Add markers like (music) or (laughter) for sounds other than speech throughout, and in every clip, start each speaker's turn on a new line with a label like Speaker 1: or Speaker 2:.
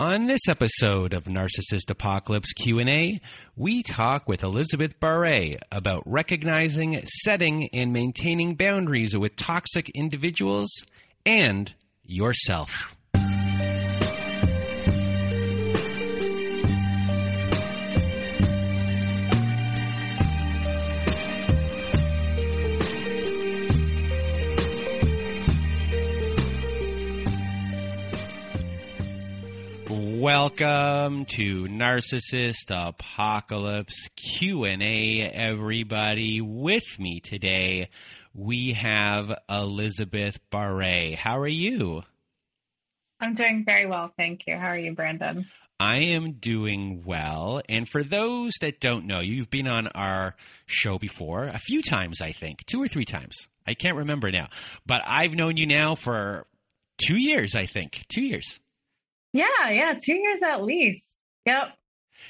Speaker 1: On this episode of Narcissist Apocalypse Q&A, we talk with Elizabeth Barre about recognizing, setting, and maintaining boundaries with toxic individuals and yourself. Welcome to Narcissist Apocalypse Q&A everybody. With me today we have Elizabeth Barre. How are you?
Speaker 2: I'm doing very well, thank you. How are you, Brandon?
Speaker 1: I am doing well. And for those that don't know, you've been on our show before a few times, I think, two or three times. I can't remember now. But I've known you now for 2 years, I think. 2 years.
Speaker 2: Yeah, yeah, two years at least. Yep.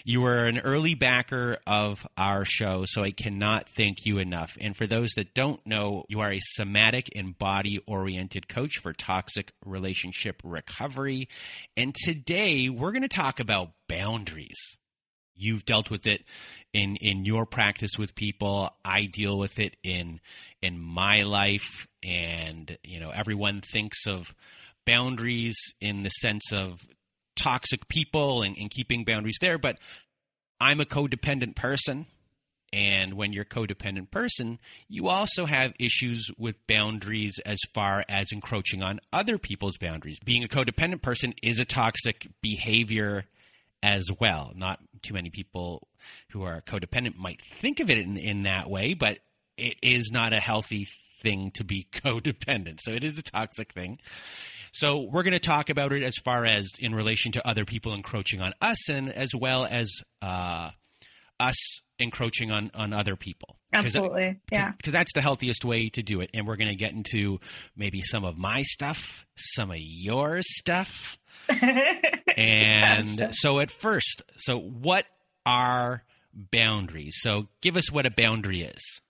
Speaker 1: You were an early backer of our show, so I cannot thank you enough. And for those that don't know, you are a somatic and body oriented coach for toxic relationship recovery. And today we're going to talk about boundaries. You've dealt with it in, in your practice with people. I deal with it in in my life, and you know everyone thinks of boundaries in the sense of toxic people and, and keeping boundaries there. But I'm a codependent person. And when you're a codependent person, you also have issues with boundaries as far as encroaching on other people's boundaries. Being a codependent person is a toxic behavior as well. Not too many people who are codependent might think of it in, in that way, but it is not a healthy thing to be (laughs) codependent. So it is a toxic thing. So we're going to talk about it as far as in relation to other people encroaching on us, and as well as uh, us encroaching on on other people.
Speaker 2: Absolutely,
Speaker 1: Cause,
Speaker 2: yeah.
Speaker 1: Because that's the healthiest way to do it. And we're going to get into maybe some of my stuff, some of your stuff, (laughs) and gotcha. so at first, so what are boundaries? So give us what a boundary is.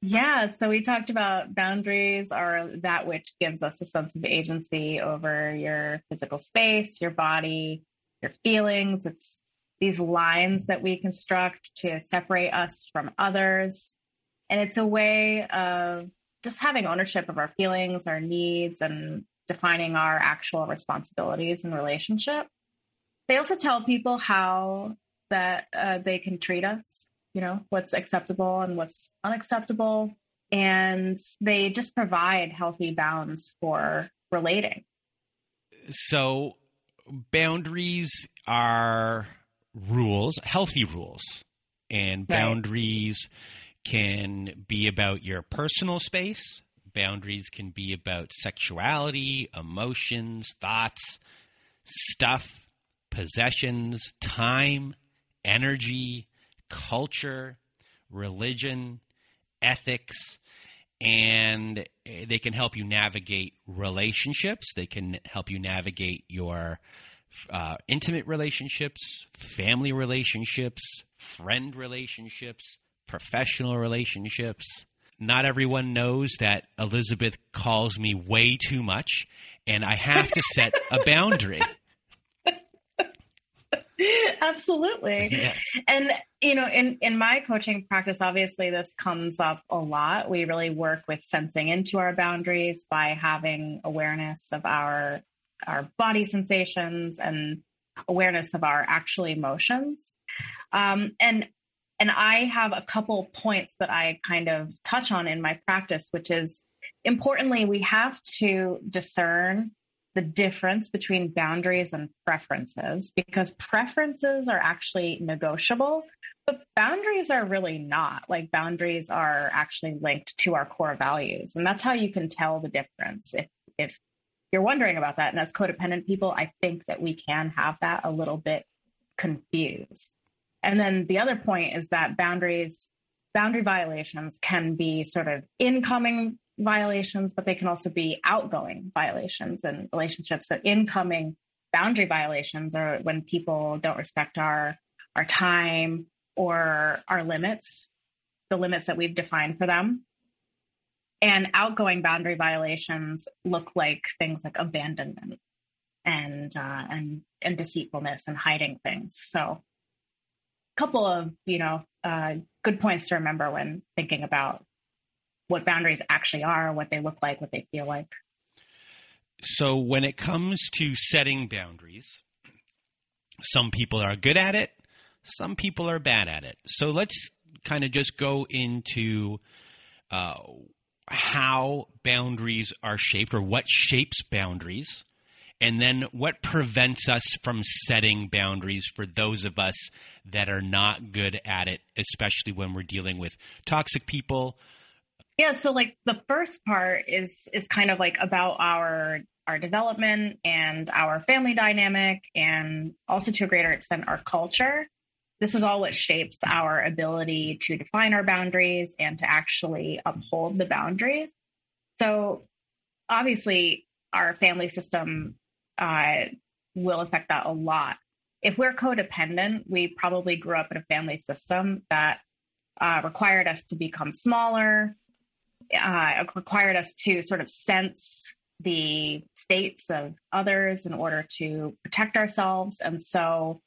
Speaker 2: Yeah, so we talked about boundaries are that which gives us a sense of agency over your physical space, your body, your feelings. It's these lines that we construct to separate us from others. And it's a way of just having ownership of our feelings, our needs, and defining our actual responsibilities in relationship. They also tell people how that uh, they can treat us you know, what's acceptable and what's unacceptable. And they just provide healthy bounds for relating.
Speaker 1: So, boundaries are rules, healthy rules. And boundaries right. can be about your personal space. Boundaries can be about sexuality, emotions, thoughts, stuff, possessions, time, energy, culture, religion, ethics, and they can help you navigate relationships. They can help you navigate your uh, intimate relationships, family relationships, friend relationships, professional relationships. Not everyone knows that Elizabeth calls me way too much, and I have to set a boundary. (laughs) (laughs)
Speaker 2: Absolutely.
Speaker 1: Yes.
Speaker 2: And you know, in in my coaching practice obviously this comes up a lot. We really work with sensing into our boundaries by having awareness of our our body sensations and awareness of our actual emotions. Um, and and I have a couple points that I kind of touch on in my practice, which is importantly, we have to discern the difference between boundaries and preferences because preferences are actually negotiable, but boundaries are really not. Like boundaries are actually linked to our core values. And that's how you can tell the difference if if you're wondering about that. And as codependent people, I think that we can have that a little bit confused. And then the other point is that boundaries boundary violations can be sort of incoming violations, but they can also be outgoing violations in relationships. So incoming boundary violations are when people don't respect our our time or our limits, the limits that we've defined for them. And outgoing boundary violations look like things like abandonment and uh, and and deceitfulness and hiding things. So, a couple of you know uh, good points to remember when thinking about what boundaries actually are, what they look like, what they feel like.
Speaker 1: So, when it comes to setting boundaries, some people are good at it, some people are bad at it. So, let's kind of just go into uh, how boundaries are shaped or what shapes boundaries, and then what prevents us from setting boundaries for those of us that are not good at it, especially when we're dealing with toxic people.
Speaker 2: Yeah, so like the first part is is kind of like about our our development and our family dynamic and also to a greater extent our culture this is all what shapes our ability to define our boundaries and to actually uphold the boundaries. So, obviously, our family system uh, will affect that a lot. If we're codependent, we probably grew up in a family system that uh, required us to become smaller, uh, required us to sort of sense the states of others in order to protect ourselves. And so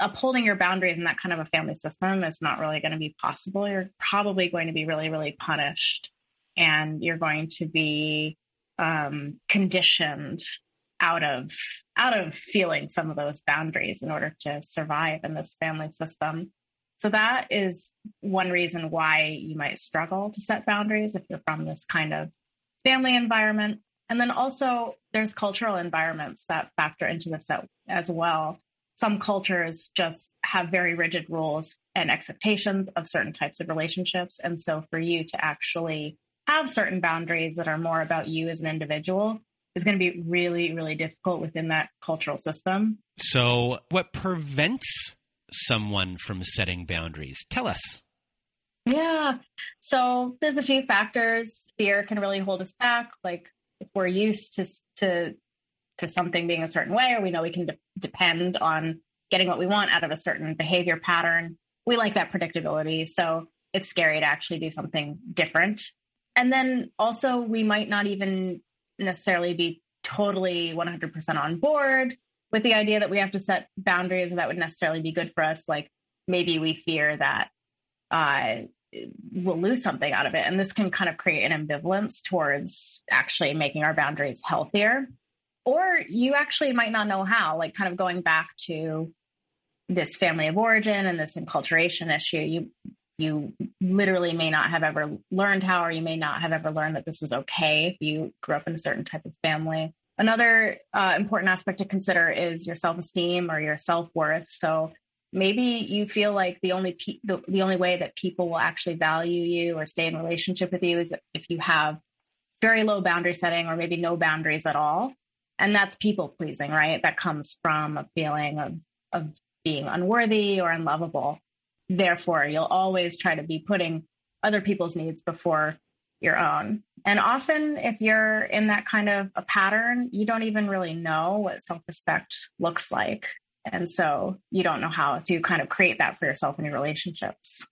Speaker 2: upholding your boundaries in that kind of a family system is not really going to be possible. You're probably going to be really, really punished and you're going to be um, conditioned out of out of feeling some of those boundaries in order to survive in this family system. So that is one reason why you might struggle to set boundaries if you're from this kind of family environment. And then also there's cultural environments that factor into this as well some cultures just have very rigid rules and expectations of certain types of relationships. And so for you to actually have certain boundaries that are more about you as an individual is going to be really, really difficult within that cultural system.
Speaker 1: So, what prevents someone from setting boundaries? Tell us.
Speaker 2: Yeah. So, there's a few factors. Fear can really hold us back. Like, if we're used to, to to something being a certain way, or we know we can de- depend on getting what we want out of a certain behavior pattern. We like that predictability. So it's scary to actually do something different. And then also, we might not even necessarily be totally 100% on board with the idea that we have to set boundaries that would necessarily be good for us. Like maybe we fear that uh, we'll lose something out of it. And this can kind of create an ambivalence towards actually making our boundaries healthier or you actually might not know how, like kind of going back to this family of origin and this enculturation issue, you you literally may not have ever learned how, or you may not have ever learned that this was okay if you grew up in a certain type of family. Another uh, important aspect to consider is your self esteem or your self worth. So maybe you feel like the only pe- the, the only way that people will actually value you or stay in relationship with you is if you have very low boundary setting or maybe no boundaries at all. And that's people pleasing right? That comes from a feeling of of being unworthy or unlovable. Therefore you'll always try to be putting other people's needs before your own. And often if you're in that kind of a pattern you don't even really know what self-respect looks like. And so you don't know how to kind of create that for yourself in your relationships.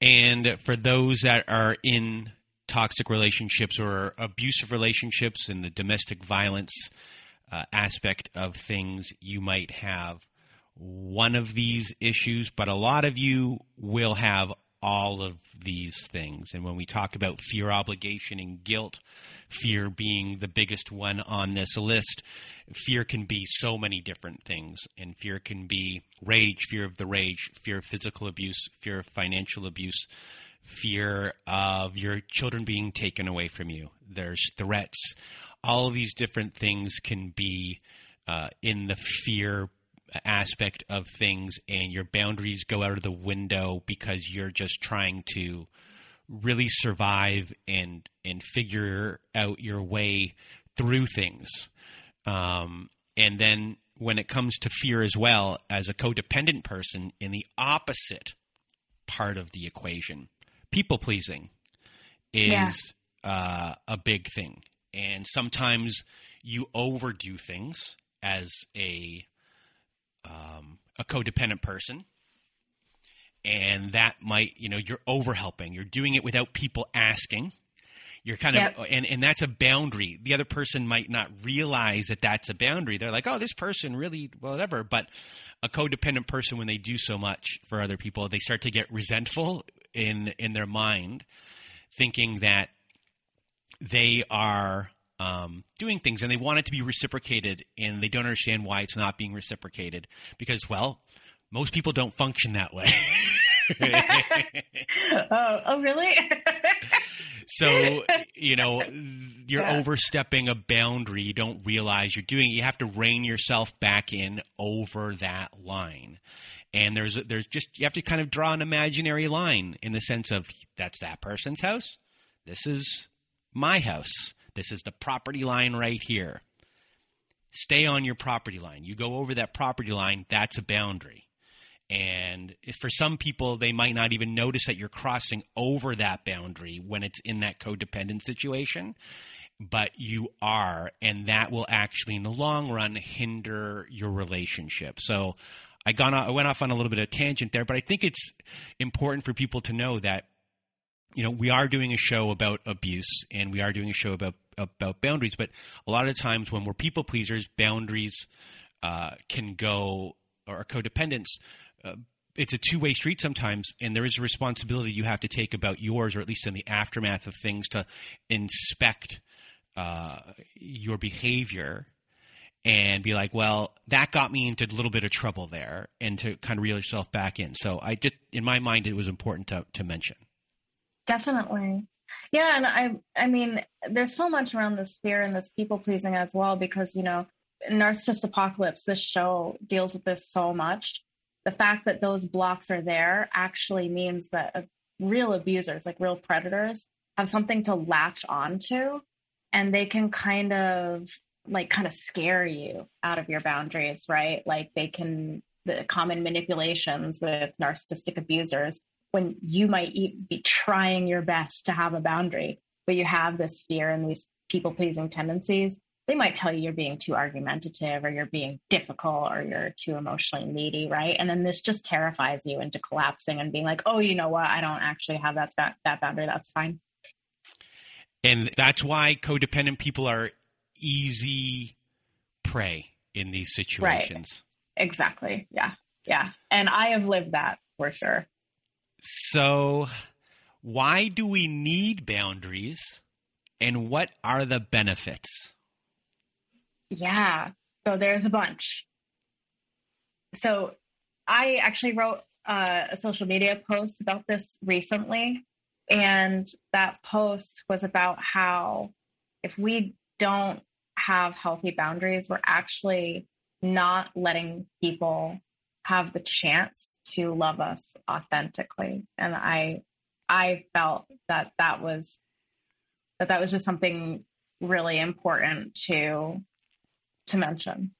Speaker 1: And for those that are in toxic relationships or abusive relationships and the domestic violence uh, aspect of things, you might have one of these issues, but a lot of you will have all of these things. And when we talk about fear, obligation, and guilt, fear being the biggest one on this list, fear can be so many different things. And fear can be rage, fear of the rage, fear of physical abuse, fear of financial abuse, fear of your children being taken away from you. There's threats. All of these different things can be uh, in the fear aspect of things, and your boundaries go out of the window because you're just trying to really survive and and figure out your way through things. Um, and then when it comes to fear as well, as a codependent person, in the opposite part of the equation, people pleasing is yeah. uh, a big thing, and sometimes you overdo things as a um, a codependent person, and that might you know you're over helping. You're doing it without people asking. You're kind yep. of, and, and that's a boundary. The other person might not realize that that's a boundary. They're like, oh, this person really, whatever. But a codependent person, when they do so much for other people, they start to get resentful in in their mind, thinking that they are um, doing things and they want it to be reciprocated, and they don't understand why it's not being reciprocated because, well, most people don't function that way. (laughs)
Speaker 2: oh, oh, really? (laughs)
Speaker 1: so you know you're yeah. overstepping a boundary you don't realize you're doing you have to rein yourself back in over that line and there's there's just you have to kind of draw an imaginary line in the sense of that's that person's house this is my house this is the property line right here stay on your property line you go over that property line that's a boundary and for some people, they might not even notice that you're crossing over that boundary when it's in that codependent situation, but you are. And that will actually, in the long run, hinder your relationship. So I, gone, I went off on a little bit of tangent there, but I think it's important for people to know that you know we are doing a show about abuse and we are doing a show about about boundaries but a lot of times when we're people pleasers boundaries uh, can go or codependence uh, it's a two way street sometimes, and there is a responsibility you have to take about yours, or at least in the aftermath of things, to inspect uh, your behavior and be like, well, that got me into a little bit of trouble there, and to kind of reel yourself back in. So I just, in my mind, it was important to to mention.
Speaker 2: Definitely. Yeah, and I I mean, there's so much around this fear and this people pleasing as well because you know, Narcissist Apocalypse, this show deals with this so much the fact that those blocks are there actually means that uh, real abusers, like real predators, have something to latch onto and they can kind of like kind of scare you out of your boundaries, right? Like they can, the common manipulations with narcissistic abusers when you might be trying your best to have a boundary, but you have this fear and these people pleasing tendencies they might tell you you're being too argumentative or you're being difficult or you're too emotionally needy, right? And then this just terrifies you into collapsing and being like, "Oh, you know what? I don't actually have that that boundary. That's fine."
Speaker 1: And that's why codependent people are easy prey in these situations.
Speaker 2: Right. Exactly. Yeah. Yeah. And I have lived that for sure.
Speaker 1: So, why do we need boundaries and what are the benefits?
Speaker 2: Yeah. So there's a bunch. So I actually wrote uh, a social media post about this recently. And that post was about how if we don't have healthy boundaries, we're actually not letting people have the chance to love us authentically. And I, I felt that that was, that that was just something really important to to mention.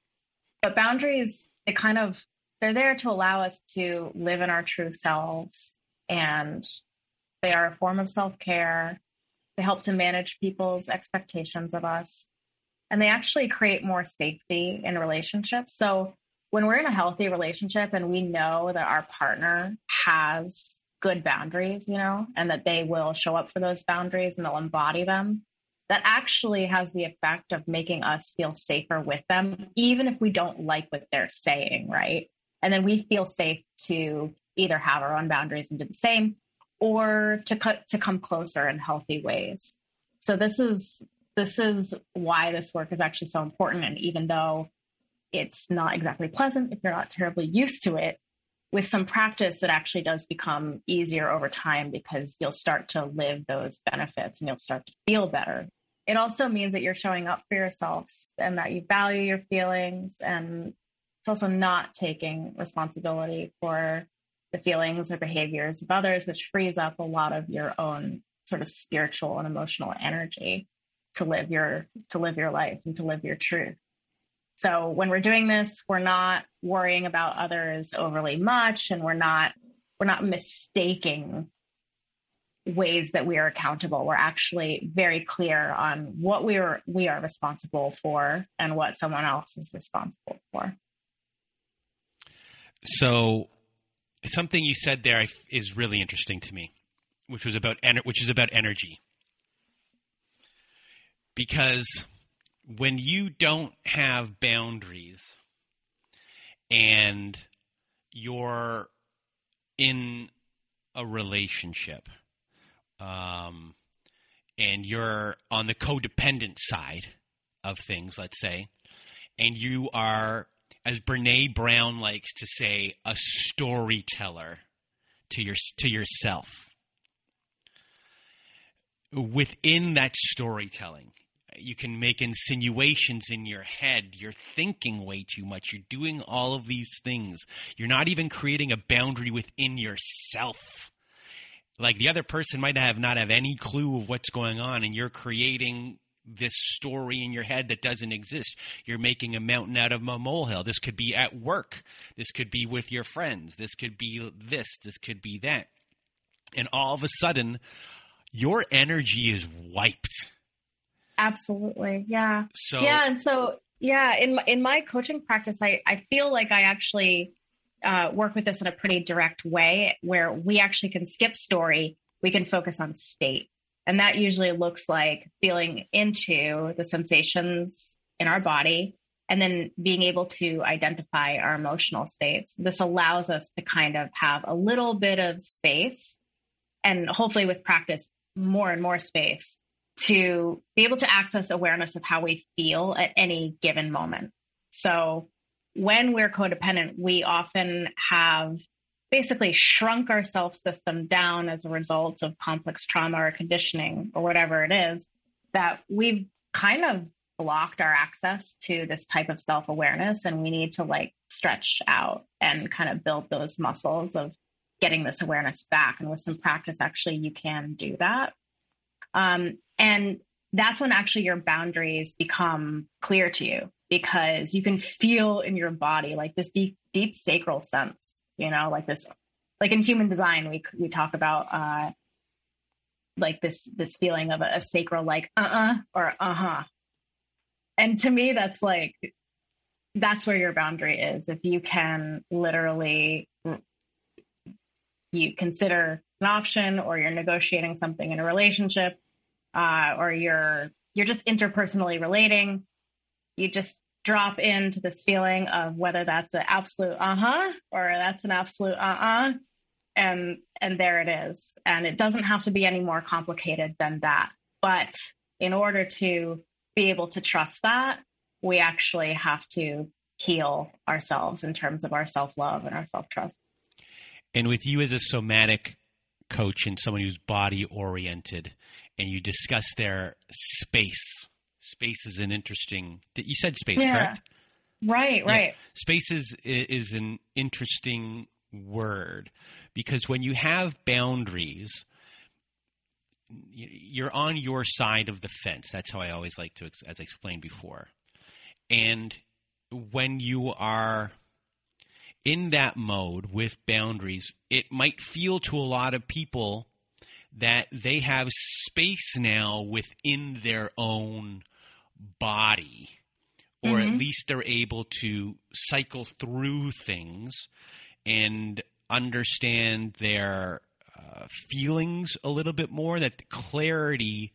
Speaker 2: But boundaries, they kind of they're there to allow us to live in our true selves and they are a form of self-care. They help to manage people's expectations of us. And they actually create more safety in relationships. So when we're in a healthy relationship and we know that our partner has good boundaries, you know, and that they will show up for those boundaries and they'll embody them, that actually has the effect of making us feel safer with them, even if we don't like what they're saying, right? And then we feel safe to either have our own boundaries and do the same or to cut to come closer in healthy ways. So this is this is why this work is actually so important. And even though it's not exactly pleasant if you're not terribly used to it, with some practice, it actually does become easier over time because you'll start to live those benefits and you'll start to feel better. It also means that you're showing up for yourselves and that you value your feelings. And it's also not taking responsibility for the feelings or behaviors of others, which frees up a lot of your own sort of spiritual and emotional energy to live your to live your life and to live your truth. So when we're doing this, we're not worrying about others overly much and we're not we're not mistaking ways that we are accountable. We're actually very clear on what we are we are responsible for and what someone else is responsible for.
Speaker 1: So something you said there is really interesting to me, which was about which is about energy. because when you don't have boundaries and you're in a relationship um, and you're on the codependent side of things, let's say, and you are, as Brene Brown likes to say, a storyteller to your to yourself. Within that storytelling, you can make insinuations in your head. You're thinking way too much. You're doing all of these things. You're not even creating a boundary within yourself. Like the other person might have not have any clue of what's going on, and you're creating this story in your head that doesn't exist. You're making a mountain out of a molehill. This could be at work. This could be with your friends. This could be this. This could be that. And all of a sudden, your energy is wiped.
Speaker 2: Absolutely. Yeah.
Speaker 1: So
Speaker 2: yeah. And so, yeah, in my, in my coaching practice, I, I feel like I actually uh, work with this in a pretty direct way where we actually can skip story. We can focus on state. And that usually looks like feeling into the sensations in our body and then being able to identify our emotional states. This allows us to kind of have a little bit of space and hopefully with practice, more and more space to be able to access awareness of how we feel at any given moment. So when we're codependent, we often have basically shrunk our self system down as a result of complex trauma or conditioning or whatever it is that we've kind of blocked our access to this type of self awareness. And we need to like stretch out and kind of build those muscles of getting this awareness back. And with some practice, actually, you can do that. Um, and that's when actually your boundaries become clear to you because you can feel in your body like this deep, deep sacral sense you know, like this, like in human design, we, we talk about, uh, like this, this feeling of a, a sacral, like, uh-uh, or uh-huh. And to me, that's like, that's where your boundary is. If you can literally, you consider an option or you're negotiating something in a relationship, uh, or you're, you're just interpersonally relating, you just drop into this feeling of whether that's an absolute uh-huh or that's an absolute uh-uh. And and there it is. And it doesn't have to be any more complicated than that. But in order to be able to trust that we actually have to heal ourselves in terms of our self-love and our self-trust.
Speaker 1: And with you as a somatic coach and someone who's body oriented and you discuss their space space is an interesting. You said space, yeah. correct?
Speaker 2: Right, right. Yeah.
Speaker 1: Space is is an interesting word because when you have boundaries, you're on your side of the fence. That's how I always like to, as I explained before. And when you are in that mode with boundaries, it might feel to a lot of people that they have space now within their own body, or mm-hmm. at least they're able to cycle through things and understand their uh, feelings a little bit more, that clarity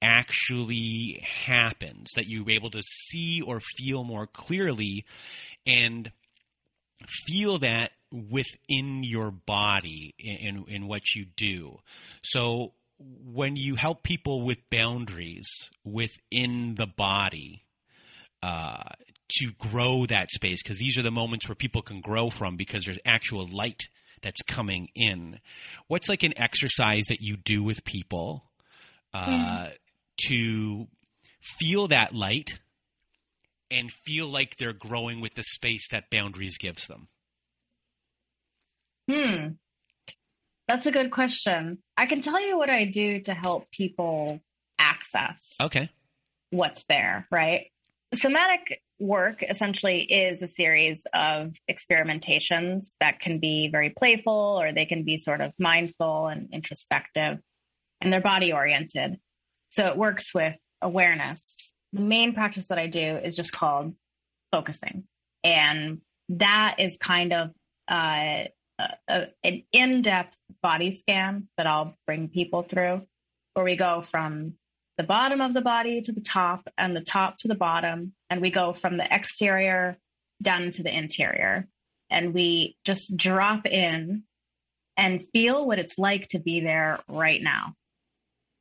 Speaker 1: actually happens, that you're able to see or feel more clearly and feel that within your body in, in, in what you do. So when you help people with boundaries within the body uh, to grow that space, because these are the moments where people can grow from because there's actual light that's coming in. What's like an exercise that you do with people uh, mm. to feel that light and feel like they're growing with the space that boundaries gives them?
Speaker 2: Hmm. That's a good question. I can tell you what I do to help people access.
Speaker 1: Okay.
Speaker 2: What's there, right? Somatic work essentially is a series of experimentations that can be very playful or they can be sort of mindful and introspective and they're body oriented. So it works with awareness. The main practice that I do is just called focusing. And that is kind of uh, a, an in-depth body scan that I'll bring people through, where we go from the bottom of the body to the top and the top to the bottom. And we go from the exterior down into the interior. And we just drop in and feel what it's like to be there right now.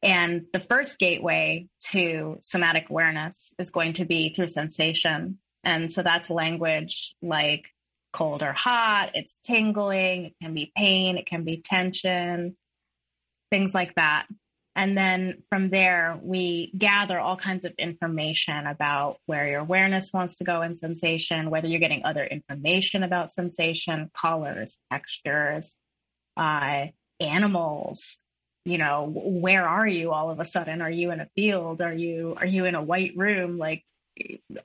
Speaker 2: And the first gateway to somatic awareness is going to be through sensation. And so that's language like cold or hot, it's tingling, it can be pain, it can be tension, things like that. And then from there, we gather all kinds of information about where your awareness wants to go in sensation, whether you're getting other information about sensation, colors, textures, uh, animals. You know, where are you all of a sudden? Are you in a field? Are you are you in a white room? Like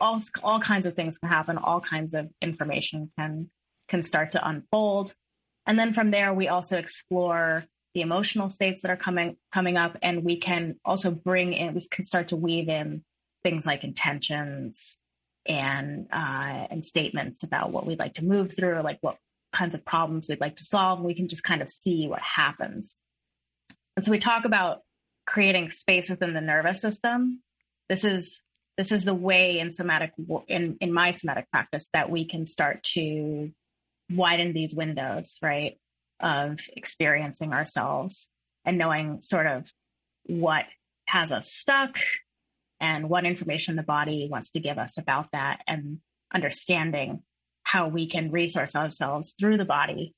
Speaker 2: all all kinds of things can happen. All kinds of information can can start to unfold. And then from there, we also explore the emotional states that are coming coming up, and we can also bring in. We can start to weave in things like intentions and uh, and statements about what we'd like to move through, like what kinds of problems we'd like to solve. We can just kind of see what happens. And so we talk about creating space within the nervous system. This is this is the way in somatic in in my somatic practice that we can start to widen these windows, right? of experiencing ourselves and knowing sort of what has us stuck and what information the body wants to give us about that and understanding how we can resource ourselves through the body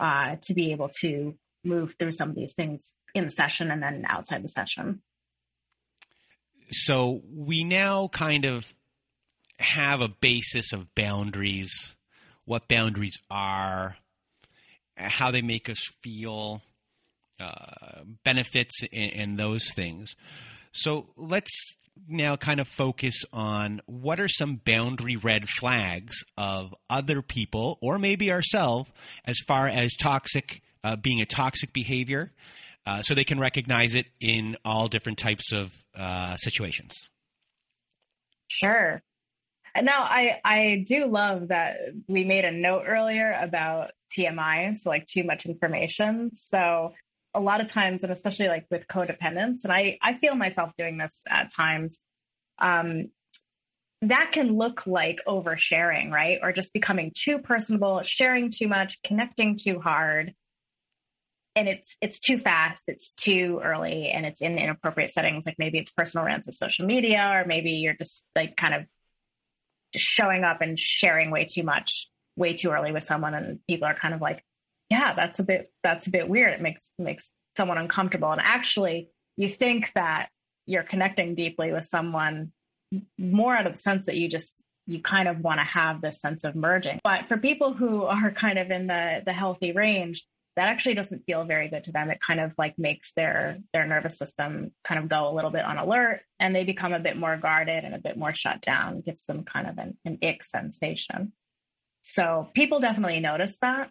Speaker 2: uh, to be able to move through some of these things in the session and then outside the session.
Speaker 1: So we now kind of have a basis of boundaries, what boundaries are, how they make us feel, uh, benefits, and, and those things. So let's now kind of focus on what are some boundary red flags of other people or maybe ourselves as far as toxic uh, being a toxic behavior uh, so they can recognize it in all different types of uh, situations
Speaker 2: sure now I I do love that we made a note earlier about TMI, so like too much information. So a lot of times, and especially like with codependence, and I I feel myself doing this at times. Um, that can look like oversharing, right? Or just becoming too personable, sharing too much, connecting too hard. And it's it's too fast, it's too early, and it's in inappropriate settings. Like maybe it's personal rants of social media, or maybe you're just like kind of just showing up and sharing way too much way too early with someone and people are kind of like yeah that's a bit that's a bit weird it makes makes someone uncomfortable and actually you think that you're connecting deeply with someone more out of the sense that you just you kind of want to have this sense of merging but for people who are kind of in the the healthy range that actually doesn't feel very good to them. It kind of like makes their their nervous system kind of go a little bit on alert and they become a bit more guarded and a bit more shut down, gives them kind of an, an ick sensation. So people definitely notice that.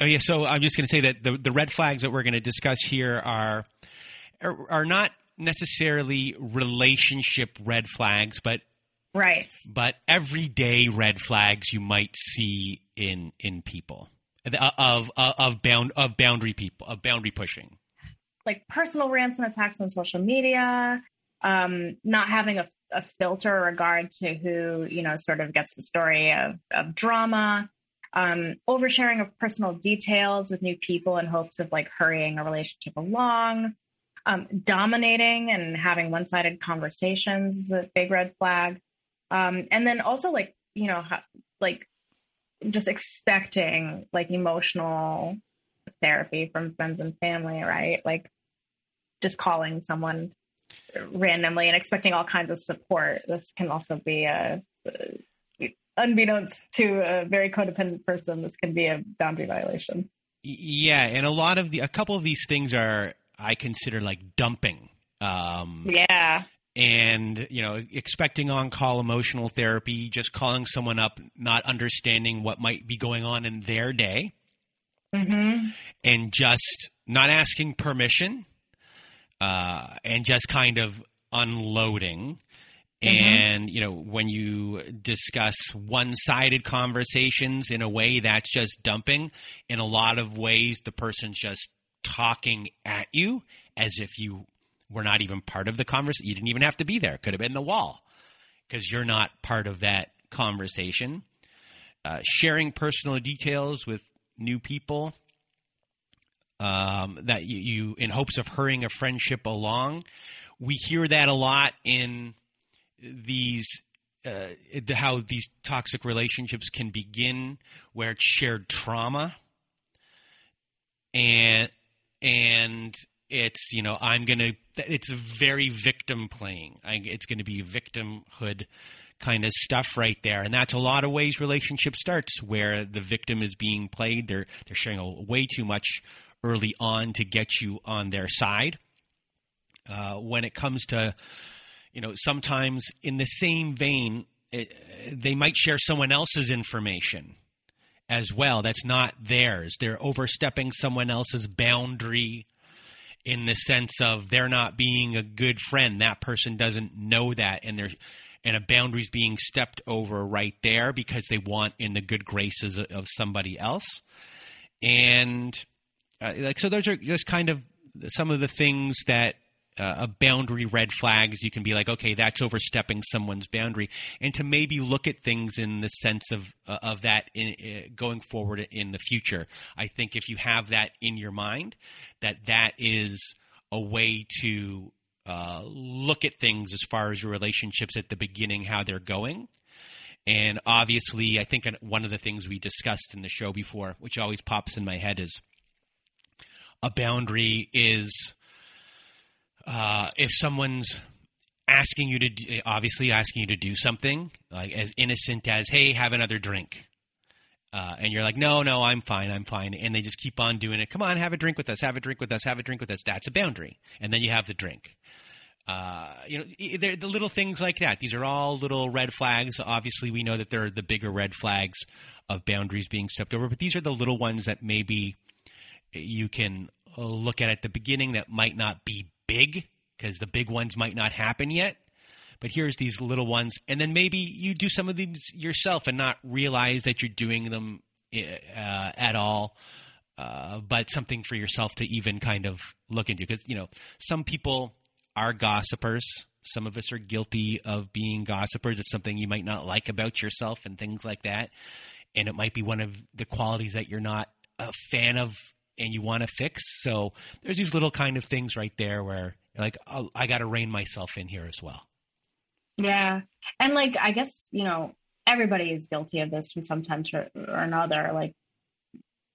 Speaker 1: Oh yeah, so I'm just going to say that the the red flags that we're going to discuss here are are, are not necessarily relationship red flags, but
Speaker 2: right,
Speaker 1: but everyday red flags you might see in in people. Uh, of uh, of bound of boundary people of boundary pushing.
Speaker 2: Like personal rants and attacks on social media um, not having a, a filter regard to who you know sort of gets the story of, of drama um, oversharing of personal details with new people in hopes of like hurrying a relationship along um, dominating and having one-sided conversations is a big red flag. Um, and then also like you know like just expecting like emotional therapy from friends and family, right? Like just calling someone randomly and expecting all kinds of support. This can also be a, unbeknownst to a very codependent person, this can be a boundary violation.
Speaker 1: Yeah, and a lot of the a couple of these things are I consider like dumping.
Speaker 2: Um, yeah
Speaker 1: and you know expecting on call emotional therapy just calling someone up not understanding what might be going on in their day
Speaker 2: mm-hmm.
Speaker 1: and just not asking permission uh, and just kind of unloading mm-hmm. and you know when you discuss one-sided conversations in a way that's just dumping in a lot of ways the person's just talking at you as if you were not even part of the conversation. You didn't even have to be there. Could have been the wall because you're not part of that conversation. Uh, sharing personal details with new people um, that you, you, in hopes of hurrying a friendship along. We hear that a lot in these uh, how these toxic relationships can begin, where it's shared trauma, and and it's you know I'm gonna it's very victim playing. I, it's going to be victimhood kind of stuff right there, and that's a lot of ways relationship starts, where the victim is being played. They're they're sharing way too much early on to get you on their side. Uh, when it comes to you know sometimes in the same vein, it, they might share someone else's information as well. That's not theirs. They're overstepping someone else's boundary in the sense of they're not being a good friend. That person doesn't know that, and there's and a boundary's being stepped over right there because they want in the good graces of somebody else. And uh, like so, those are just kind of some of the things that uh, a boundary red flags. You can be like okay that's overstepping someone's boundary. And to maybe look at things in the sense of uh, of that in, uh, going forward in the future. I think if you have that in your mind that that is a way to uh, look at things as far as your relationships at the beginning how they're going. And obviously i think one of the things we discussed in the show before which always pops in my head is a boundary is uh, if someone's asking you to obviously asking you to do something like as innocent as hey have another drink uh, and you're like no no i'm fine i'm fine and they just keep on doing it come on have a drink with us have a drink with us have a drink with us that's a boundary and then you have the drink. Uh, you know the little things like that. These are all little red flags. Obviously we know that there are the bigger red flags of boundaries being stepped over but these are the little ones that maybe you can look at at the beginning that might not be big because the big ones might not happen yet. But here's these little ones, and then maybe you do some of these yourself and not realize that you're doing them uh, at all. Uh, but something for yourself to even kind of look into because you know some people are gossipers. Some of us are guilty of being gossipers. It's something you might not like about yourself and things like that. And it might be one of the qualities that you're not a fan of and you want to fix. So there's these little kind of things right there where like oh, I got to rein myself in here as well.
Speaker 2: Yeah, and like I guess you know everybody is guilty of this from some time or, or another. Like,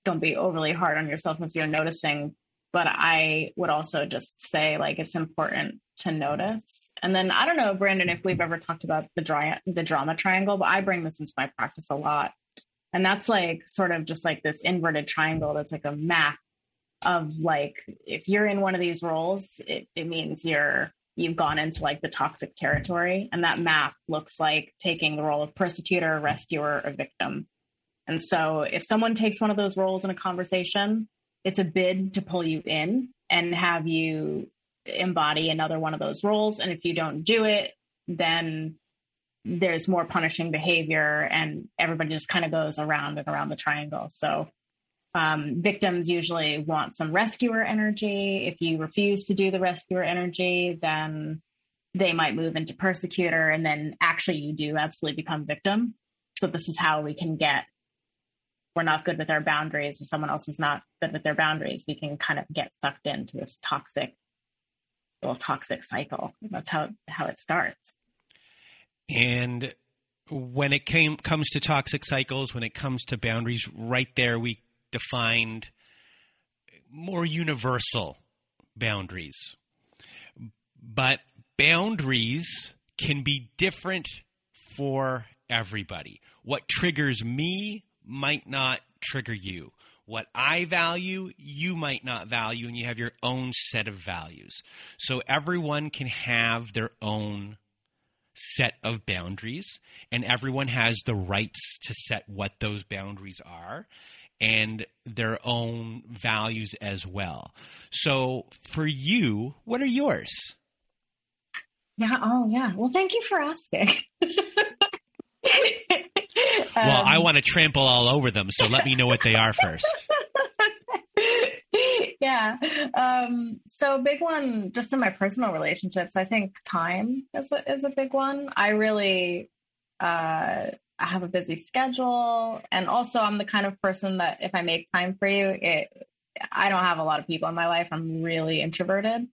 Speaker 2: don't be overly hard on yourself if you're noticing. But I would also just say like it's important to notice. And then I don't know, Brandon, if we've ever talked about the dry, the drama triangle, but I bring this into my practice a lot. And that's like sort of just like this inverted triangle that's like a map of like if you're in one of these roles, it, it means you're you've gone into like the toxic territory. And that map looks like taking the role of persecutor, rescuer, or victim. And so if someone takes one of those roles in a conversation, it's a bid to pull you in and have you embody another one of those roles. And if you don't do it, then there's more punishing behavior and everybody just kind of goes around and around the triangle. So um, victims usually want some rescuer energy. If you refuse to do the rescuer energy, then they might move into persecutor and then actually you do absolutely become victim. So this is how we can get we're not good with our boundaries or someone else is not good with their boundaries. We can kind of get sucked into this toxic little toxic cycle. That's how how it starts.
Speaker 1: And when it came comes to toxic cycles, when it comes to boundaries, right there we defined more universal boundaries. But boundaries can be different for everybody. What triggers me might not trigger you. What I value, you might not value, and you have your own set of values. So everyone can have their own set of boundaries, and everyone has the rights to set what those boundaries are and their own values as well. So, for you, what are yours?
Speaker 2: Yeah. Oh, yeah. Well, thank you for asking.
Speaker 1: well, I um, want to trample all over them, so let me know what they are first. (laughs)
Speaker 2: yeah. Um, so big one, just in my personal relationships, I think time is a, is a big one. I really, uh, I have a busy schedule, and also I'm the kind of person that if I make time for you, it, I don't have a lot of people in my life. I'm really introverted,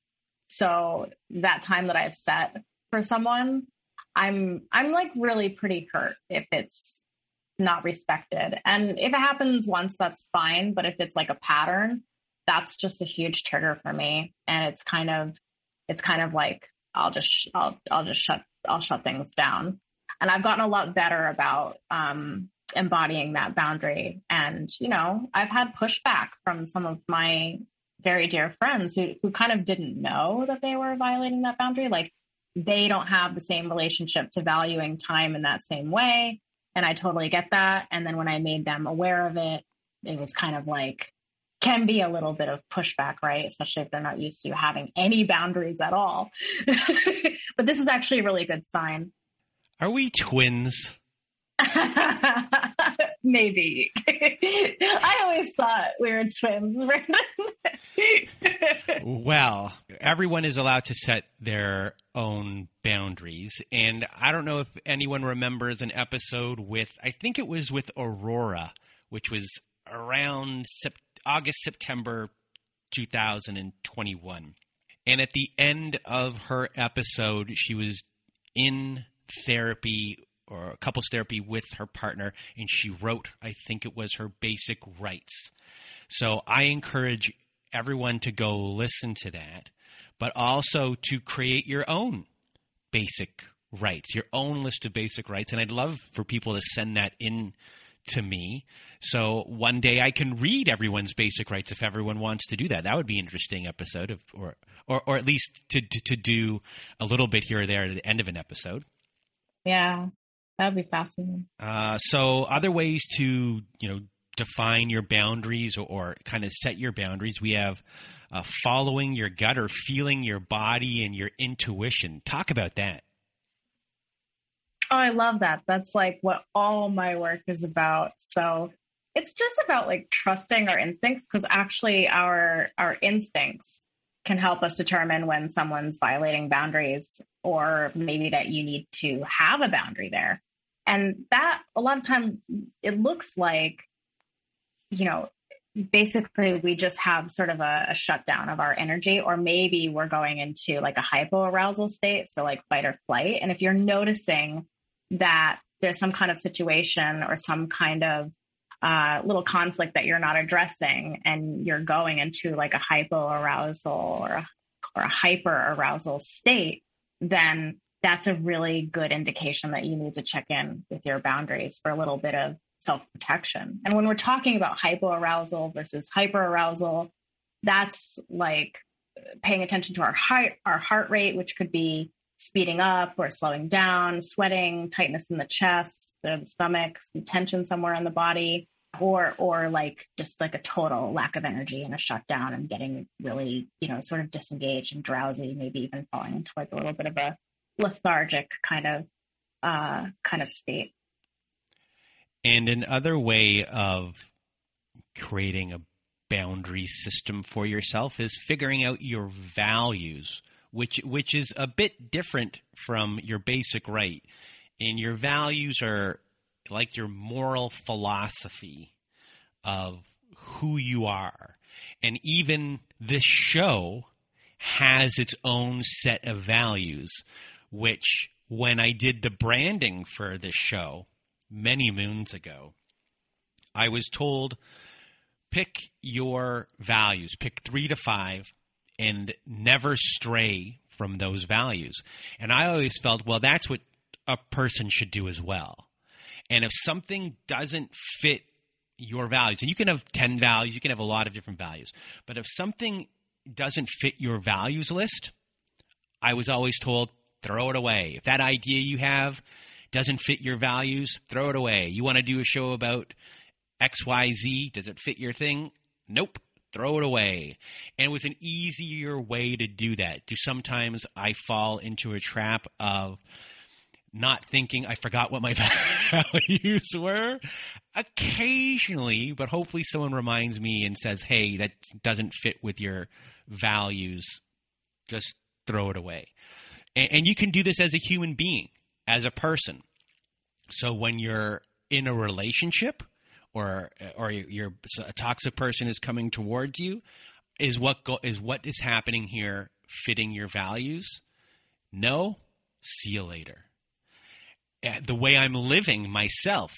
Speaker 2: so that time that I've set for someone, I'm I'm like really pretty hurt if it's not respected. And if it happens once, that's fine. But if it's like a pattern, that's just a huge trigger for me. And it's kind of, it's kind of like I'll just, I'll, I'll just shut, I'll shut things down. And I've gotten a lot better about um, embodying that boundary. And you know, I've had pushback from some of my very dear friends who who kind of didn't know that they were violating that boundary. Like they don't have the same relationship to valuing time in that same way and I totally get that. And then when I made them aware of it, it was kind of like, can be a little bit of pushback, right? Especially if they're not used to having any boundaries at all. (laughs) but this is actually a really good sign.
Speaker 1: Are we twins? (laughs)
Speaker 2: Maybe. (laughs) I always thought we were twins,
Speaker 1: well, everyone is allowed to set their own boundaries. And I don't know if anyone remembers an episode with, I think it was with Aurora, which was around August, September 2021. And at the end of her episode, she was in therapy or couples therapy with her partner, and she wrote, I think it was her basic rights. So I encourage everyone to go listen to that, but also to create your own basic rights, your own list of basic rights. And I'd love for people to send that in to me. So one day I can read everyone's basic rights if everyone wants to do that. That would be an interesting episode of, or, or, or at least to, to, to do a little bit here or there at the end of an episode.
Speaker 2: Yeah. That would be fascinating.
Speaker 1: Uh, so, other ways to you know define your boundaries or, or kind of set your boundaries, we have uh, following your gut or feeling your body and your intuition. Talk about that.
Speaker 2: Oh, I love that. That's like what all my work is about. So it's just about like trusting our instincts because actually our our instincts can help us determine when someone's violating boundaries or maybe that you need to have a boundary there. And that a lot of time it looks like, you know, basically we just have sort of a, a shutdown of our energy, or maybe we're going into like a hypoarousal state. So like fight or flight. And if you're noticing that there's some kind of situation or some kind of uh, little conflict that you're not addressing and you're going into like a hypoarousal or a, or a hyper arousal state, then that's a really good indication that you need to check in with your boundaries for a little bit of self protection. And when we're talking about hypoarousal versus hyperarousal, that's like paying attention to our heart, our heart rate, which could be speeding up or slowing down, sweating, tightness in the chest, the stomach, some tension somewhere in the body, or or like just like a total lack of energy and a shutdown and getting really, you know, sort of disengaged and drowsy, maybe even falling into like a little bit of a lethargic kind of uh kind of state.
Speaker 1: And another way of creating a boundary system for yourself is figuring out your values which which is a bit different from your basic right. And your values are like your moral philosophy of who you are. And even this show has its own set of values, which when I did the branding for this show many moons ago, I was told pick your values, pick three to five, and never stray from those values. And I always felt, well, that's what a person should do as well. And if something doesn't fit your values, and you can have 10 values, you can have a lot of different values, but if something doesn't fit your values list, I was always told, throw it away. If that idea you have doesn't fit your values, throw it away. You want to do a show about XYZ? Does it fit your thing? Nope throw it away. And it was an easier way to do that. Do sometimes I fall into a trap of not thinking I forgot what my (laughs) values were. Occasionally, but hopefully someone reminds me and says, "Hey, that doesn't fit with your values." Just throw it away. And, and you can do this as a human being, as a person. So when you're in a relationship or or you're a toxic person is coming towards you, is what go, is what is happening here fitting your values? No. See you later. Eh, the way I'm living myself,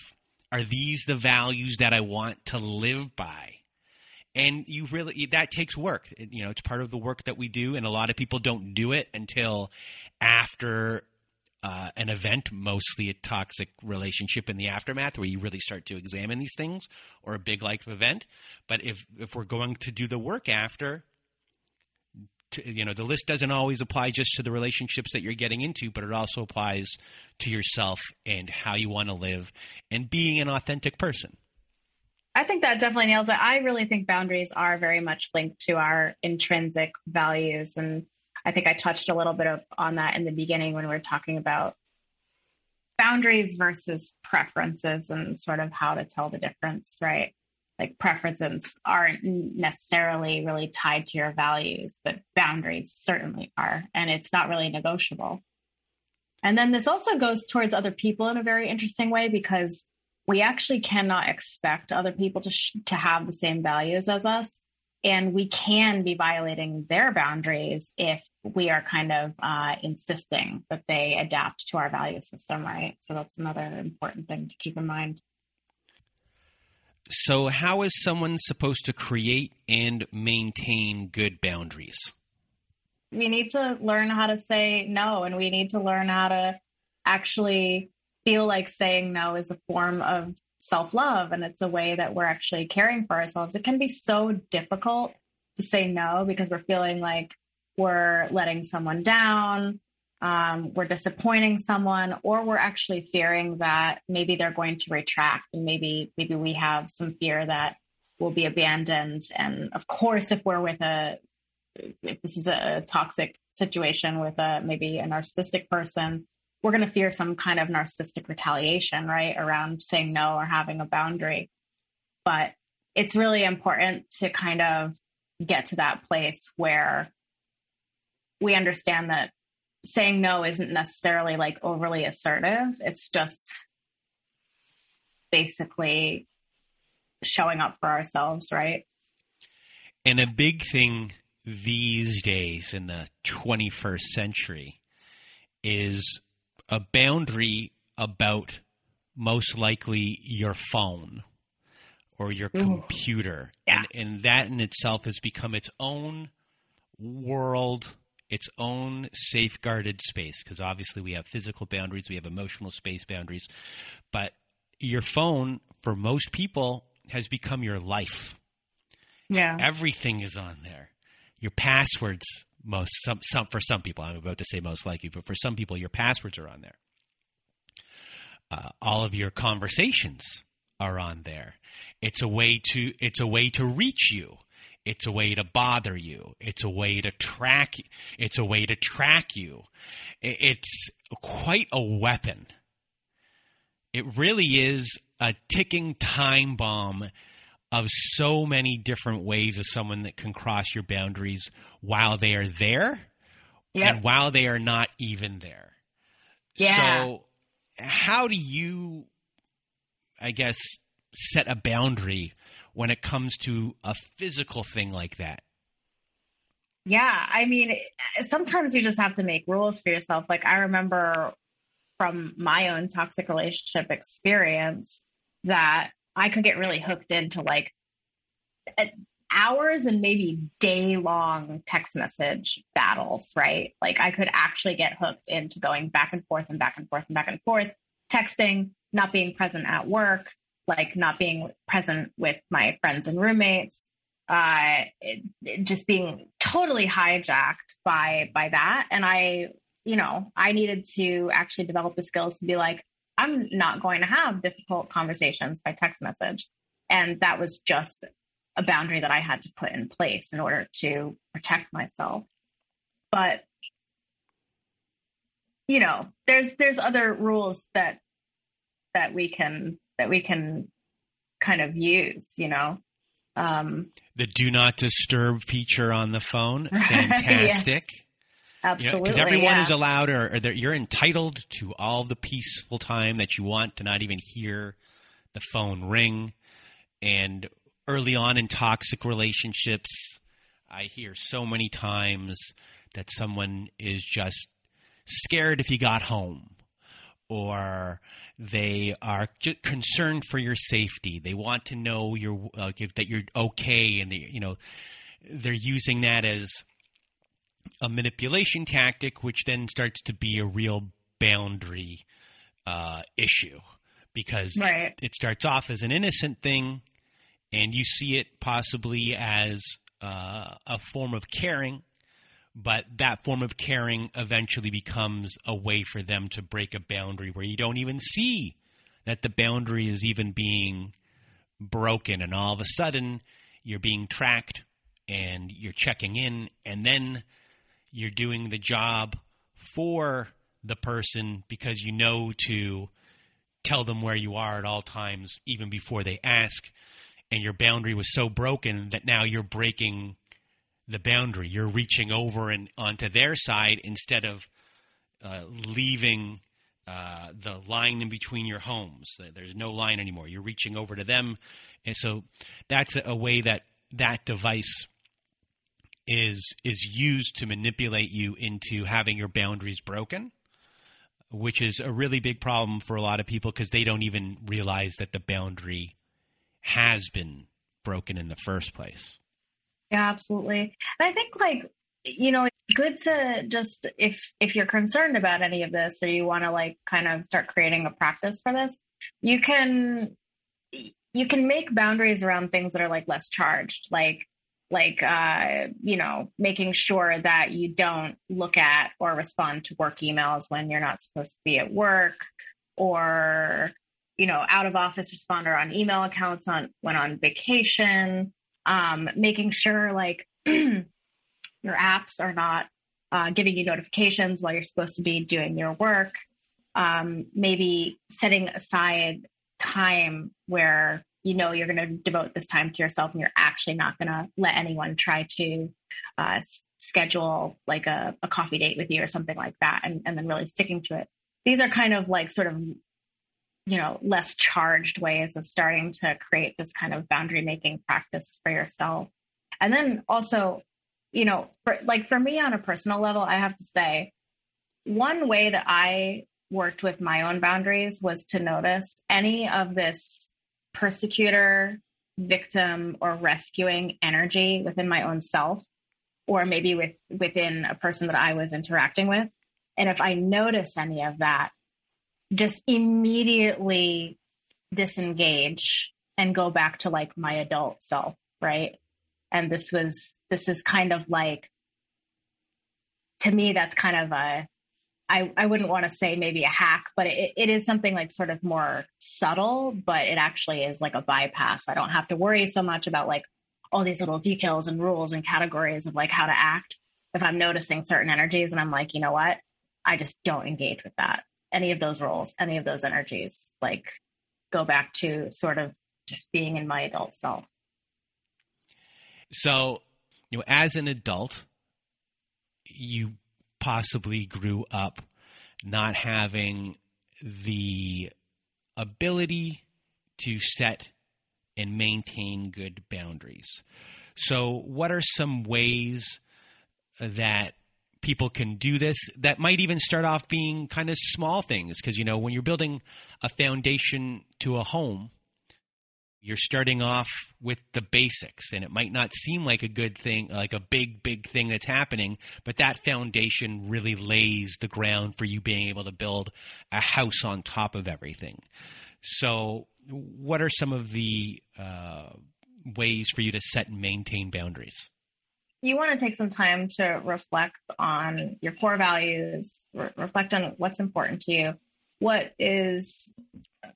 Speaker 1: are these the values that I want to live by? And you really, that takes work. You know, it's part of the work that we do, and a lot of people don't do it until after uh, an event, mostly a toxic relationship in the aftermath, where you really start to examine these things, or a big life event. But if if we're going to do the work after, to, you know, the list doesn't always apply just to the relationships that you're getting into, but it also applies to yourself and how you want to live and being an authentic person.
Speaker 2: I think that definitely nails it. I really think boundaries are very much linked to our intrinsic values. And I think I touched a little bit of, on that in the beginning when we were talking about boundaries versus preferences and sort of how to tell the difference, right? like preferences aren't necessarily really tied to your values, but boundaries certainly are. And it's not really negotiable. And then this also goes towards other people in a very interesting way because we actually cannot expect other people to, sh- to have the same values as us. And we can be violating their boundaries if we are kind of uh, insisting that they adapt to our value system, right? So that's another important thing to keep in mind.
Speaker 1: So, how is someone supposed to create and maintain good boundaries?
Speaker 2: We need to learn how to say no, and we need to learn how to actually feel like saying no is a form of self love and it's a way that we're actually caring for ourselves. It can be so difficult to say no because we're feeling like we're letting someone down um, we're disappointing someone or we're actually fearing that maybe they're going to retract and maybe maybe we have some fear that we'll be abandoned and of course if we're with a if this is a toxic situation with a maybe a narcissistic person we're going to fear some kind of narcissistic retaliation right around saying no or having a boundary but it's really important to kind of get to that place where we understand that saying no isn't necessarily like overly assertive. It's just basically showing up for ourselves, right?
Speaker 1: And a big thing these days in the 21st century is a boundary about most likely your phone or your Ooh. computer.
Speaker 2: Yeah.
Speaker 1: And, and that in itself has become its own world its own safeguarded space because obviously we have physical boundaries, we have emotional space boundaries, but your phone for most people has become your life.
Speaker 2: Yeah.
Speaker 1: Everything is on there. Your passwords most some some for some people I'm about to say most likely, but for some people your passwords are on there. Uh, all of your conversations are on there. It's a way to it's a way to reach you. It's a way to bother you. It's a way to track. It's a way to track you. It's quite a weapon. It really is a ticking time bomb of so many different ways of someone that can cross your boundaries while they are there yep. and while they are not even there.
Speaker 2: Yeah.
Speaker 1: So, how do you, I guess, set a boundary when it comes to a physical thing like that?
Speaker 2: Yeah, I mean, sometimes you just have to make rules for yourself. Like I remember from my own toxic relationship experience that I could get really hooked into like hours and maybe day long text message battles, right? Like I could actually get hooked into going back and forth and back and forth and back and forth, texting, not being present at work, like not being present with my friends and roommates, uh, it, it just being totally hijacked by by that. And I, you know, I needed to actually develop the skills to be like, I'm not going to have difficult conversations by text message, and that was just a boundary that I had to put in place in order to protect myself. But you know, there's there's other rules that that we can that we can kind of use, you know. Um,
Speaker 1: the do not disturb feature on the phone, (laughs) fantastic.
Speaker 2: yes. Absolutely,
Speaker 1: because you know, everyone
Speaker 2: yeah.
Speaker 1: is allowed, or, or you're entitled to all the peaceful time that you want to not even hear the phone ring. And early on in toxic relationships, I hear so many times that someone is just scared if you got home, or they are concerned for your safety. They want to know you're, uh, that you're okay, and they, you know they're using that as a manipulation tactic, which then starts to be a real boundary uh, issue because
Speaker 2: right.
Speaker 1: it starts off as an innocent thing, and you see it possibly as uh, a form of caring, but that form of caring eventually becomes a way for them to break a boundary where you don't even see that the boundary is even being broken, and all of a sudden you're being tracked and you're checking in, and then you're doing the job for the person because you know to tell them where you are at all times, even before they ask. And your boundary was so broken that now you're breaking the boundary. You're reaching over and onto their side instead of uh, leaving uh, the line in between your homes. There's no line anymore. You're reaching over to them, and so that's a, way that that device is is used to manipulate you into having your boundaries broken, which is a really big problem for a lot of people because they don't even realize that the boundary has been broken in the first place.
Speaker 2: Yeah, absolutely. And I think like you know, good to just if if you're concerned about any of this or you want to like kind of start creating a practice for this, you can you can make boundaries around things that are like less charged, like like uh, you know making sure that you don't look at or respond to work emails when you're not supposed to be at work or you know out of office responder on email accounts on when on vacation. Um, making sure like (clears throat) your apps are not uh, giving you notifications while you're supposed to be doing your work. Um, maybe setting aside time where you know you're going to devote this time to yourself and you're actually not going to let anyone try to uh, schedule like a, a, coffee date with you or something like that and, and then really sticking to it. These are kind of like sort of you know less charged ways of starting to create this kind of boundary making practice for yourself. And then also you know for, like for me on a personal level i have to say one way that i worked with my own boundaries was to notice any of this persecutor, victim, or rescuing energy within my own self, or maybe with within a person that I was interacting with. And if I notice any of that, just immediately disengage and go back to like my adult self, right? And this was this is kind of like to me that's kind of a I, I wouldn't want to say maybe a hack, but it, it is something like sort of more subtle, but it actually is like a bypass. I don't have to worry so much about like all these little details and rules and categories of like how to act. If I'm noticing certain energies and I'm like, you know what, I just don't engage with that. Any of those roles, any of those energies, like go back to sort of just being in my adult self.
Speaker 1: So, you know, as an adult, you possibly grew up not having the ability to set and maintain good boundaries. So, what are some ways that people can do this that might even start off being kind of small things? Because, you know, when you're building a foundation to a home, you're starting off with the basics and it might not seem like a good thing like a big big thing that's happening but that foundation really lays the ground for you being able to build a house on top of everything. So what are some of the uh, ways for you to set and maintain boundaries?
Speaker 2: You want to take some time to reflect on your core values re- reflect on what's important to you what is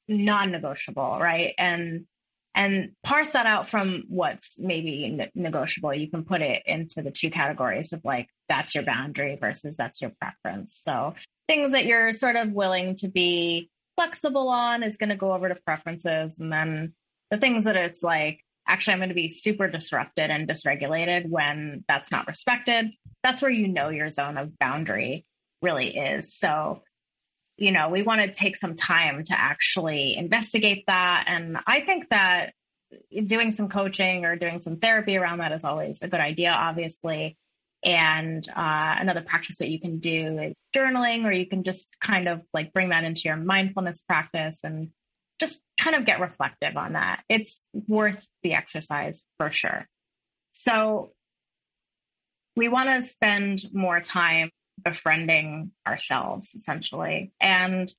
Speaker 2: non-negotiable right? And and parse that out from what's maybe ne- negotiable. You can put it into the two categories of like, that's your boundary versus that's your preference. So things that you're sort of willing to be flexible on is going to go over to preferences. And then the things that it's like, actually, I'm going to be super disrupted and dysregulated when that's not respected. That's where you know your zone of boundary really is. So, you know, we want to take some time to actually investigate that. And I think that doing some coaching or doing some therapy around that is always a good idea, obviously. And uh, another practice that you can do is journaling, or you can just kind of like bring that into your mindfulness practice and just kind of get reflective on that. It's worth the exercise for sure. So we want to spend more time befriending ourselves essentially. And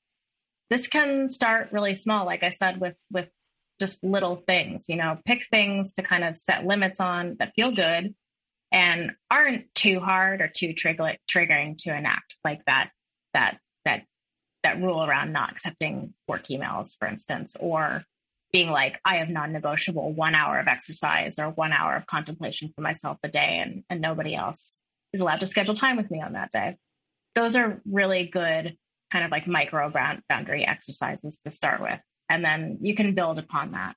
Speaker 2: this can start really small, like I said, with with just little things, you know, pick things to kind of set limits on that feel good and aren't too hard or too trigger- triggering to enact like that that that that rule around not accepting work emails for instance or being like i have non-negotiable one hour of exercise or one hour of contemplation for myself a day and, and nobody else is allowed to schedule time with me on that day those are really good kind of like micro boundary exercises to start with and then you can build upon that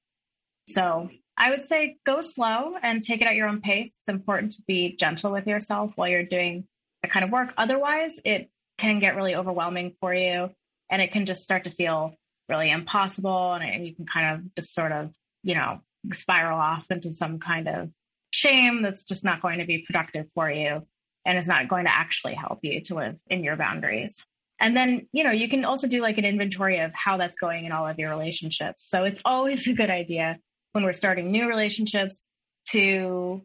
Speaker 2: so I would say go slow and take it at your own pace. It's important to be gentle with yourself while you're doing the kind of work. Otherwise, it can get really overwhelming for you and it can just start to feel really impossible. And you can kind of just sort of, you know, spiral off into some kind of shame that's just not going to be productive for you and it's not going to actually help you to live in your boundaries. And then, you know, you can also do like an inventory of how that's going in all of your relationships. So it's always (laughs) a good idea when we're starting new relationships to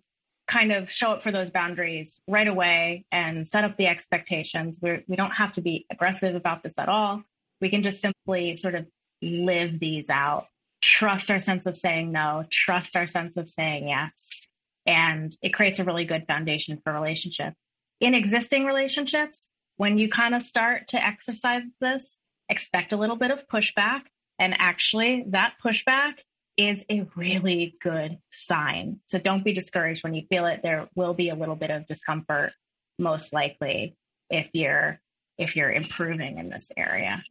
Speaker 2: kind of show up for those boundaries right away and set up the expectations. We're, we don't have to be aggressive about this at all. We can just simply sort of live these out, trust our sense of saying no, trust our sense of saying yes. And it creates a really good foundation for relationship. In existing relationships, when you kind of start to exercise this, expect a little bit of pushback. And actually, that pushback is a really good sign. So don't be discouraged when you feel it. There will be a little bit of discomfort, most likely, if you're if you're improving in this area.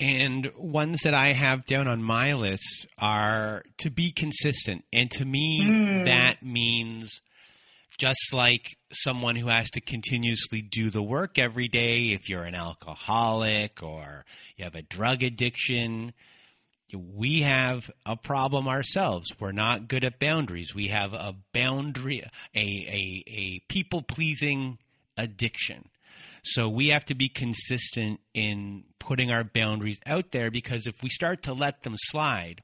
Speaker 1: And ones that I have down on my list are to be consistent. And to me, mm. that means just like someone who has to continuously do the work every day, if you're an alcoholic or you have a drug addiction, we have a problem ourselves. We're not good at boundaries. We have a boundary, a, a, a people pleasing addiction. So we have to be consistent in putting our boundaries out there because if we start to let them slide,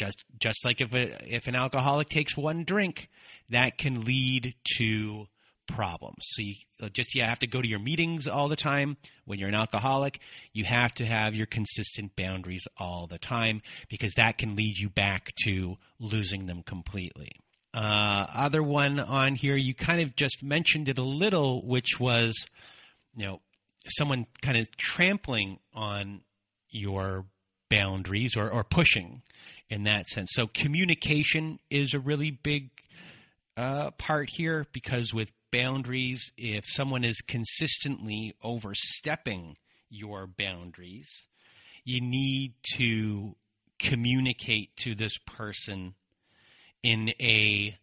Speaker 1: just just like if a, if an alcoholic takes one drink, that can lead to problems. So you uh, just you have to go to your meetings all the time when you're an alcoholic. You have to have your consistent boundaries all the time because that can lead you back to losing them completely. Uh, other one on here, you kind of just mentioned it a little, which was, you know, someone kind of trampling on your boundaries or, or pushing in that sense. So communication is a really big uh, part here because with boundaries, if someone is consistently overstepping your boundaries, you need to communicate to this person in a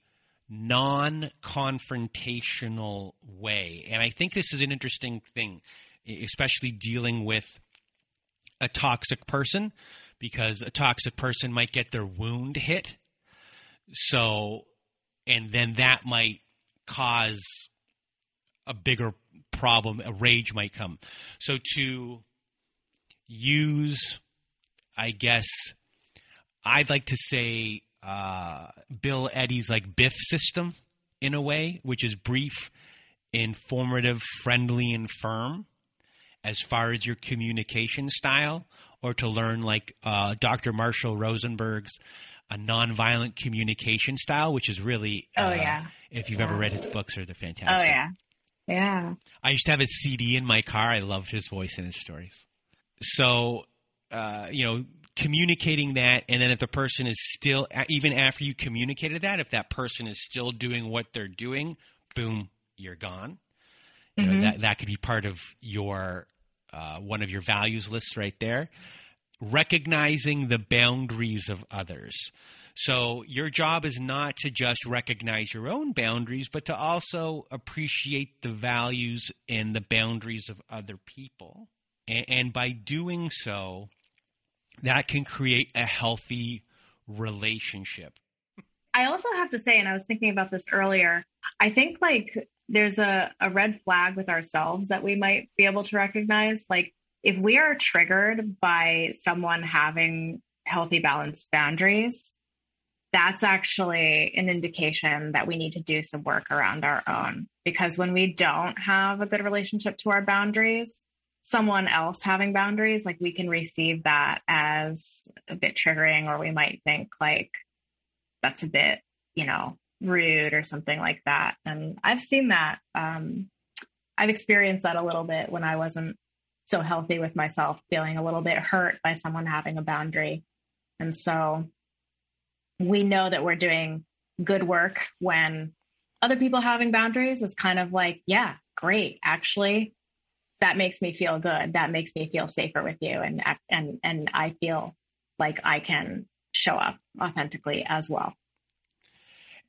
Speaker 1: non confrontational way. And I think this is an interesting thing, especially dealing with a toxic person, because a toxic person might get their wound hit. So, and then that might cause a bigger problem, a rage might come. So to use, I guess, I'd like to say uh, Bill Eddy's like Biff system in a way, which is brief, informative, friendly, and firm as far as your communication style, or to learn like uh, Dr. Marshall Rosenberg's a nonviolent communication style, which is really
Speaker 2: oh uh, yeah.
Speaker 1: If you've
Speaker 2: yeah.
Speaker 1: ever read his books, they're fantastic.
Speaker 2: Oh yeah, yeah.
Speaker 1: I used to have a CD in my car. I loved his voice and his stories. So, uh, you know, communicating that, and then if the person is still, even after you communicated that, if that person is still doing what they're doing, boom, you're gone. You know, mm-hmm. that that could be part of your uh, one of your values lists right there. Recognizing the boundaries of others. So your job is not to just recognize your own boundaries, but to also appreciate the values and the boundaries of other people. And, and by doing so, that can create a healthy relationship.
Speaker 2: I also have to say, and I was thinking about this earlier, I think like there's a, a red flag with ourselves that we might be able to recognize. Like if we are triggered by someone having healthy, balanced boundaries, that's actually an indication that we need to do some work around our own. Because when we don't have a good relationship to our boundaries, someone else having boundaries, like we can receive that as a bit triggering, or we might think like that's a bit, you know, rude or something like that. And I've seen that. Um, I've experienced that a little bit when I wasn't so healthy with myself, feeling a little bit hurt by someone having a boundary. And so we know that we're doing good work when other people having boundaries is kind of like, yeah, great. Actually, that makes me feel good. That makes me feel safer with you. And, and, and I feel like I can show up authentically as well.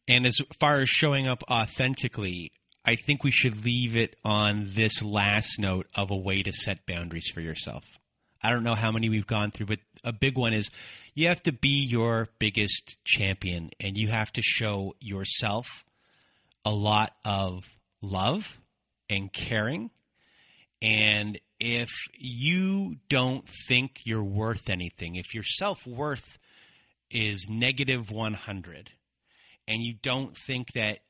Speaker 1: And as far as showing up authentically, I think we should leave it on this last note of a way to set boundaries for yourself. I don't know how many we've gone through, but a big one is you have to be your biggest champion and you have to show yourself a lot of love and caring. And if you don't think you're worth anything, if your self worth is negative 100, and you don't think that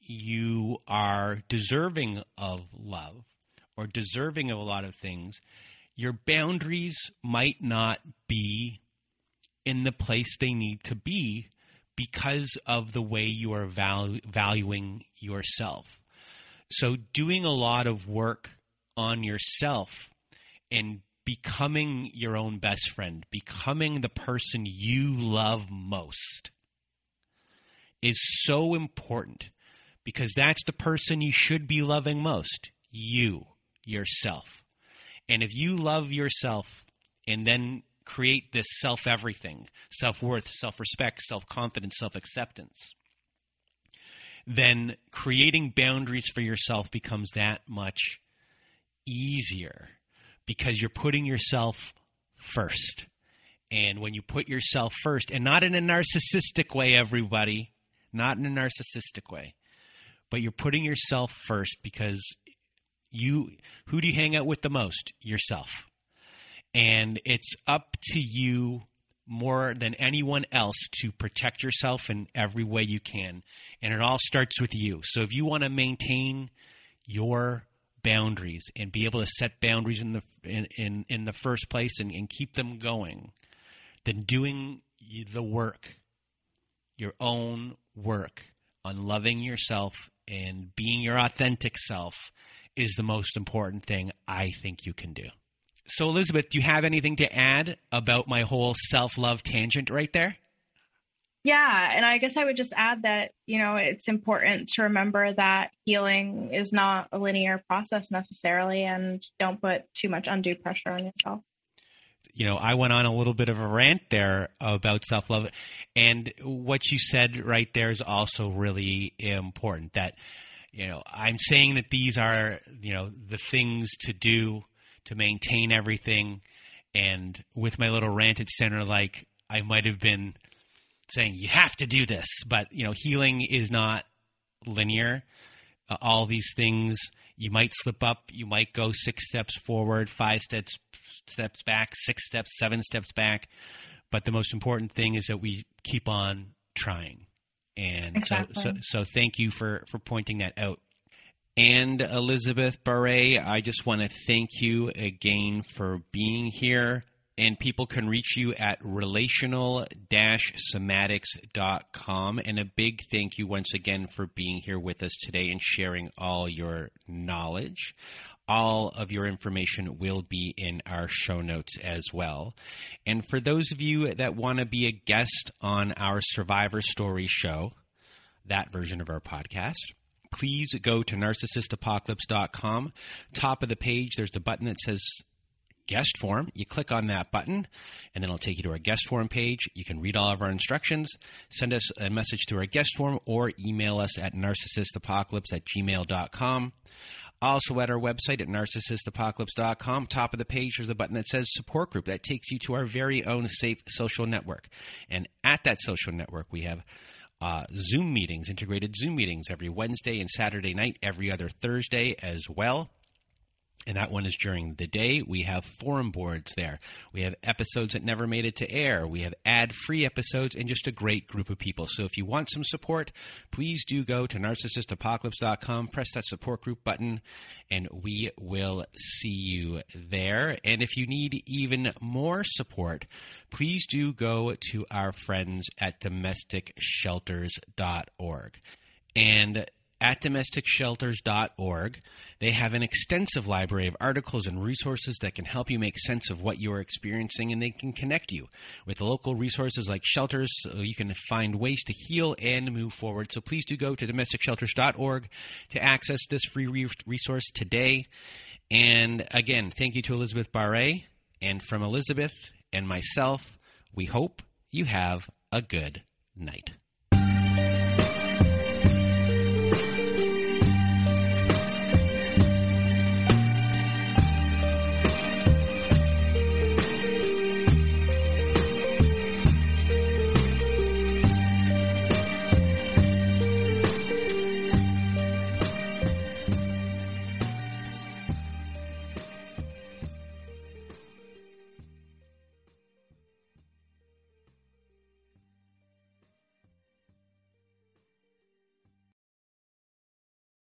Speaker 1: you are deserving of love or deserving of a lot of things, your boundaries might not be in the place they need to be because of the way you are valu- valuing yourself. So, doing a lot of work on yourself and becoming your own best friend, becoming the person you love most is so important because that's the person you should be loving most you, yourself. And if you love yourself and then create this self everything, self worth, self respect, self confidence, self acceptance, then creating boundaries for yourself becomes that much easier because you're putting yourself first. And when you put yourself first, and not in a narcissistic way, everybody, not in a narcissistic way, but you're putting yourself first because you who do you hang out with the most? Yourself. And it's up to you more than anyone else to protect yourself in every way you can. And it all starts with you. So if you want to maintain your boundaries and be able to set boundaries in the in in, in the first place and, and keep them going, then doing the work, your own work on loving yourself and being your authentic self is the most important thing I think you can do. So, Elizabeth, do you have anything to add about my whole self love tangent right there?
Speaker 2: Yeah, and I guess I would just add that, you know, it's important to remember that healing is not a linear process necessarily, and don't put too much undue pressure on yourself.
Speaker 1: You know, I went on a little bit of a rant there about self love, and what you said right there is also really important that you know, I'm saying that these are, you know, the things to do to maintain everything. And with my little rant at center, like I might have been saying, you have to do this. But, you know, healing is not linear. Uh, all these things, you might slip up, you might go six steps forward, five steps steps back, six steps, seven steps back. But the most important thing is that we keep on trying. And exactly. so, so, so thank you for, for pointing that out. And Elizabeth Barre, I just want to thank you again for being here. And people can reach you at relational somatics.com. And a big thank you once again for being here with us today and sharing all your knowledge. All of your information will be in our show notes as well. And for those of you that want to be a guest on our Survivor Story show, that version of our podcast, please go to narcissistapocalypse.com. Top of the page, there's a button that says guest form. You click on that button, and then it'll take you to our guest form page. You can read all of our instructions, send us a message through our guest form, or email us at narcissistapocalypse at gmail.com. Also, at our website at narcissistapocalypse.com, top of the page, there's a button that says support group. That takes you to our very own safe social network. And at that social network, we have uh, Zoom meetings, integrated Zoom meetings every Wednesday and Saturday night, every other Thursday as well and that one is during the day. We have forum boards there. We have episodes that never made it to air. We have ad free episodes and just a great group of people. So if you want some support, please do go to narcissistapocalypse.com, press that support group button, and we will see you there. And if you need even more support, please do go to our friends at domesticshelters.org. And at domesticshelters.org. They have an extensive library of articles and resources that can help you make sense of what you're experiencing and they can connect you with local resources like shelters so you can find ways to heal and move forward. So please do go to domesticshelters.org to access this free resource today. And again, thank you to Elizabeth Barre. And from Elizabeth and myself, we hope you have a good night.